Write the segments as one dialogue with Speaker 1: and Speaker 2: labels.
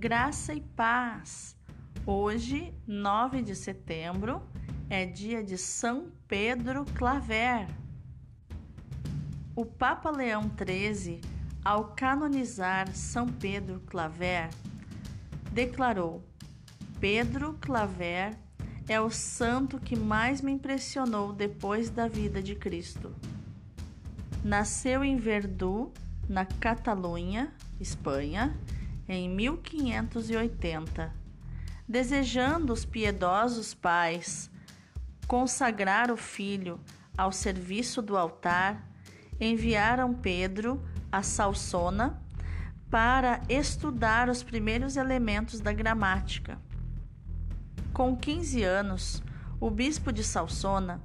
Speaker 1: Graça e paz. Hoje, 9 de setembro, é dia de São Pedro Claver. O Papa Leão XIII, ao canonizar São Pedro Claver, declarou: Pedro Claver é o santo que mais me impressionou depois da vida de Cristo. Nasceu em Verdú, na Catalunha, Espanha, em 1580. Desejando os piedosos pais consagrar o filho ao serviço do altar, enviaram Pedro a Salsona para estudar os primeiros elementos da gramática. Com 15 anos, o bispo de Salsona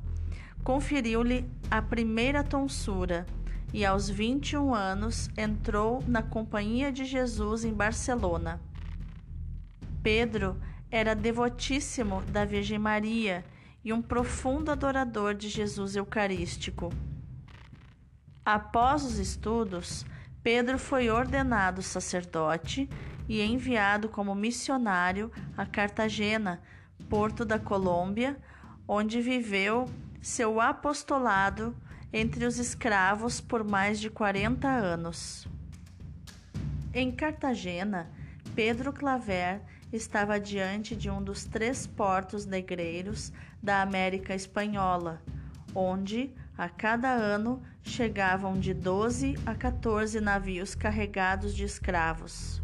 Speaker 1: conferiu-lhe a primeira tonsura e aos 21 anos entrou na Companhia de Jesus em Barcelona. Pedro era devotíssimo da Virgem Maria e um profundo adorador de Jesus Eucarístico. Após os estudos, Pedro foi ordenado sacerdote e enviado como missionário a Cartagena, porto da Colômbia, onde viveu seu apostolado entre os escravos por mais de 40 anos. Em Cartagena, Pedro Claver estava diante de um dos três portos negreiros da América Espanhola, onde, a cada ano, chegavam de 12 a 14 navios carregados de escravos.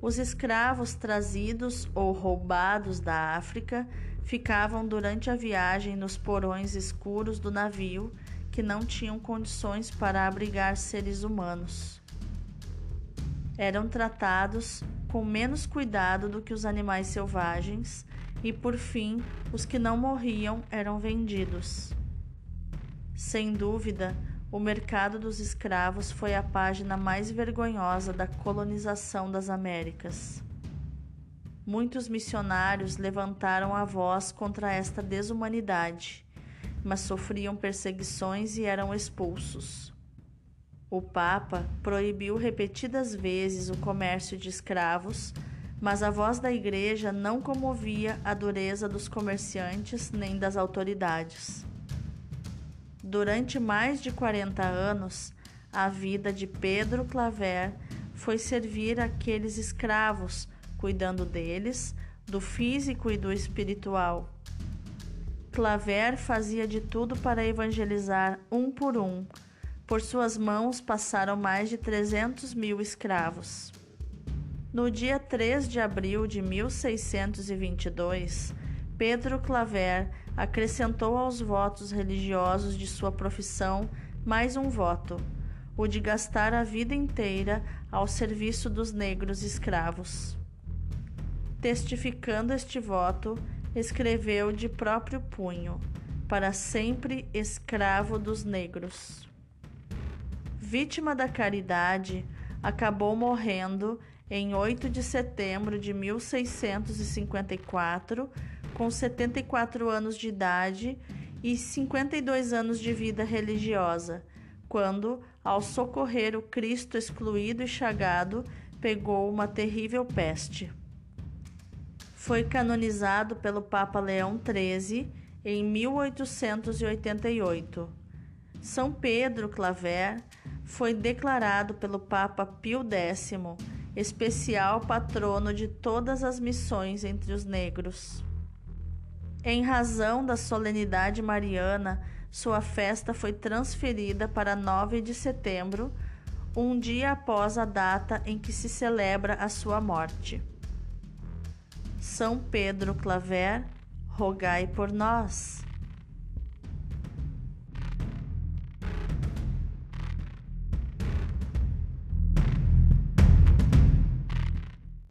Speaker 1: Os escravos trazidos ou roubados da África ficavam durante a viagem nos porões escuros do navio que não tinham condições para abrigar seres humanos. Eram tratados com menos cuidado do que os animais selvagens e, por fim, os que não morriam eram vendidos. Sem dúvida, o mercado dos escravos foi a página mais vergonhosa da colonização das Américas. Muitos missionários levantaram a voz contra esta desumanidade, mas sofriam perseguições e eram expulsos. O Papa proibiu repetidas vezes o comércio de escravos, mas a voz da Igreja não comovia a dureza dos comerciantes nem das autoridades. Durante mais de 40 anos, a vida de Pedro Claver foi servir aqueles escravos cuidando deles, do físico e do espiritual. Claver fazia de tudo para evangelizar um por um. Por suas mãos passaram mais de 300 mil escravos. No dia 3 de abril de 1622, Pedro Claver acrescentou aos votos religiosos de sua profissão mais um voto, o de gastar a vida inteira ao serviço dos negros escravos. Testificando este voto, escreveu de próprio punho: Para sempre escravo dos negros. Vítima da caridade, acabou morrendo em 8 de setembro de 1654, com 74 anos de idade e 52 anos de vida religiosa, quando, ao socorrer o Cristo excluído e chagado, pegou uma terrível peste foi canonizado pelo Papa Leão XIII em 1888. São Pedro Claver foi declarado pelo Papa Pio X especial patrono de todas as missões entre os negros. Em razão da solenidade mariana, sua festa foi transferida para 9 de setembro, um dia após a data em que se celebra a sua morte. São Pedro Claver, rogai por nós.